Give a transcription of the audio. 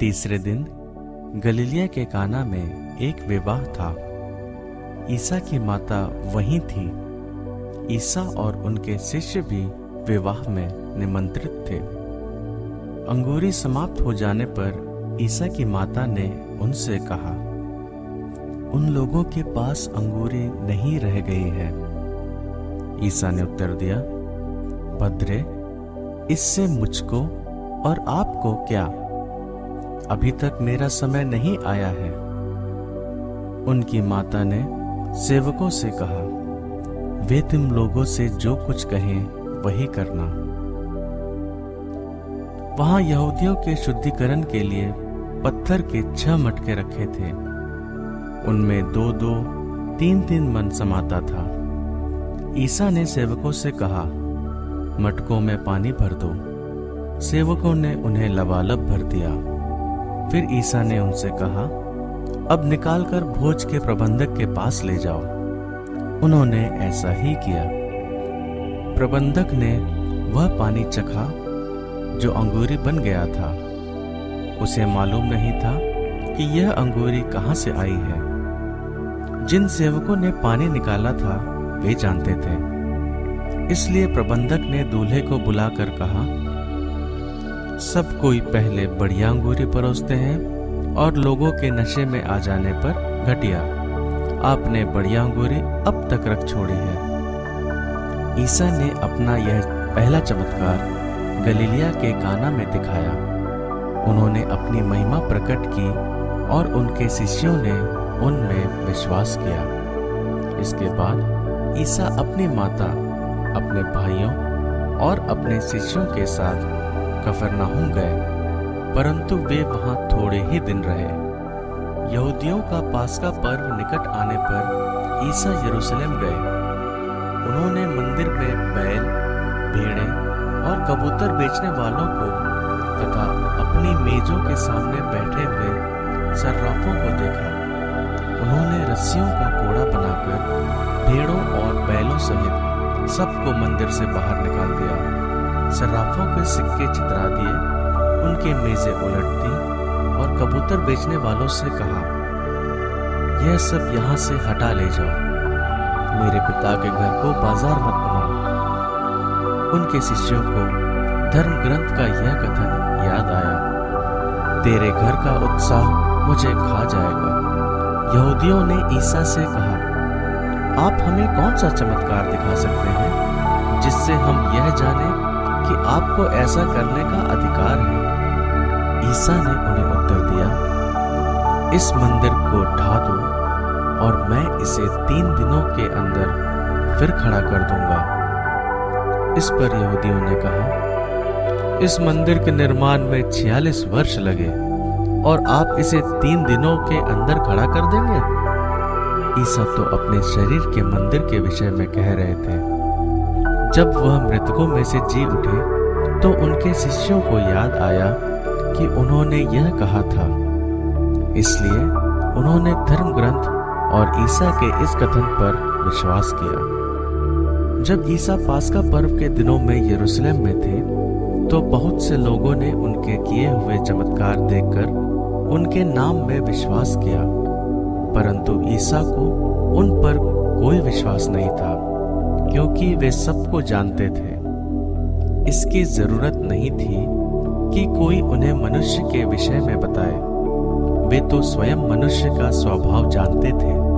तीसरे दिन गलीलिया के काना में एक विवाह था। ईसा की माता वहीं थी। ईसा और उनके शिष्य भी विवाह में निमंत्रित थे। अंगूरी समाप्त हो जाने पर ईसा की माता ने उनसे कहा, उन लोगों के पास अंगूरी नहीं रह गई है। ईसा ने उत्तर दिया भद्रे इससे मुझको और आपको क्या अभी तक मेरा समय नहीं आया है। उनकी माता ने सेवकों से कहा, वे तुम लोगों से जो कुछ कहें, वही करना। वहाँ यहूदियों के शुद्धिकरण के लिए पत्थर के छह मटके रखे थे। उनमें दो दो, तीन तीन मन समाता था। ईसा ने सेवकों से कहा, मटकों में पानी भर दो। सेवकों ने उन्हें लबालब भर दिया। फिर ईसा ने उनसे कहा, अब निकालकर भोज के प्रबंधक के पास ले जाओ। उन्होंने ऐसा ही किया। प्रबंधक ने वह पानी चखा, जो अंगूरी बन गया था। उसे मालूम नहीं था कि यह अंगूरी कहाँ से आई है। जिन सेवकों ने पानी निकाला था, वे जानते थे। इसलिए प्रबंधक ने दूल्हे को बुलाकर कहा सब कोई पहले बढ़िया अंगूरी परोसते हैं और लोगों के नशे में आ जाने पर घटिया। आपने बढ़िया अंगूरी अब तक रख छोड़ी है। ईसा ने अपना यह पहला चमत्कार गलीलिया के काना में दिखाया। उन्होंने अपनी महिमा प्रकट की और उनके शिष्यों ने उनमें विश्वास किया। इसके बाद ईसा अपनी माता, अपने भाइयों और अपने शिष्यों के साथ कफरनाहूम गए, परंतु वे वहाँ थोड़े ही दिन रहे। यहूदियों का पास्का पर्व निकट आने पर ईसा यरूशलेम गए। उन्होंने मंदिर में बैल, भेड़े और कबूतर बेचने वालों को तथा अपनी मेजों के सामने बैठे हुए सर्राफों को देखा। उन्होंने रस्सियों का कोड़ा बनाकर भेड़ों और बैलों सहित सबको मंदिर से बाहर निकाल दिया। सर्राफों के सिक्के चित्रा दिए, उनके मेजे उलट दी और कबूतर बेचने वालों से कहा, यह सब यहाँ से हटा ले जाओ। मेरे पिता के घर को बाज़ार मत बनाओ। उनके शिष्यों को धर्म ग्रंथ का यह कथन याद आया। तेरे घर का उत्साह मुझे खा जाएगा। यहूदियों ने ईसा से कहा, आप हमें कौन सा चमत्कार दिखा सकते हैं, जिससे हम यह जाने कि आपको ऐसा करने का अधिकार है। ईसा ने उन्हें उत्तर दिया, इस मंदिर को ढा दो और मैं इसे तीन दिनों के अंदर फिर खड़ा कर दूँगा। इस पर यहूदियों ने कहा, इस मंदिर के निर्माण में छियालीस वर्ष लगे और आप इसे तीन दिनों के अंदर खड़ा कर देंगे? ईसा तो अपने शरीर के मंदिर के विषय में कह रहे थे। जब वह मृतकों में से जी उठे तो उनके शिष्यों को याद आया कि उन्होंने यह कहा था। इसलिए उन्होंने धर्म ग्रंथ और ईसा के इस कथन पर विश्वास किया। जब ईसा पास्का पर्व के दिनों में यरूशलेम में थे तो बहुत से लोगों ने उनके किए हुए चमत्कार देखकर उनके नाम में विश्वास किया, परंतु ईसा को उन पर कोई विश्वास नहीं था। क्योंकि वे सबको जानते थे। इसकी ज़रूरत नहीं थी कि कोई उन्हें मनुष्य के विषय में बताए। वे तो स्वयं मनुष्य का स्वभाव जानते थे।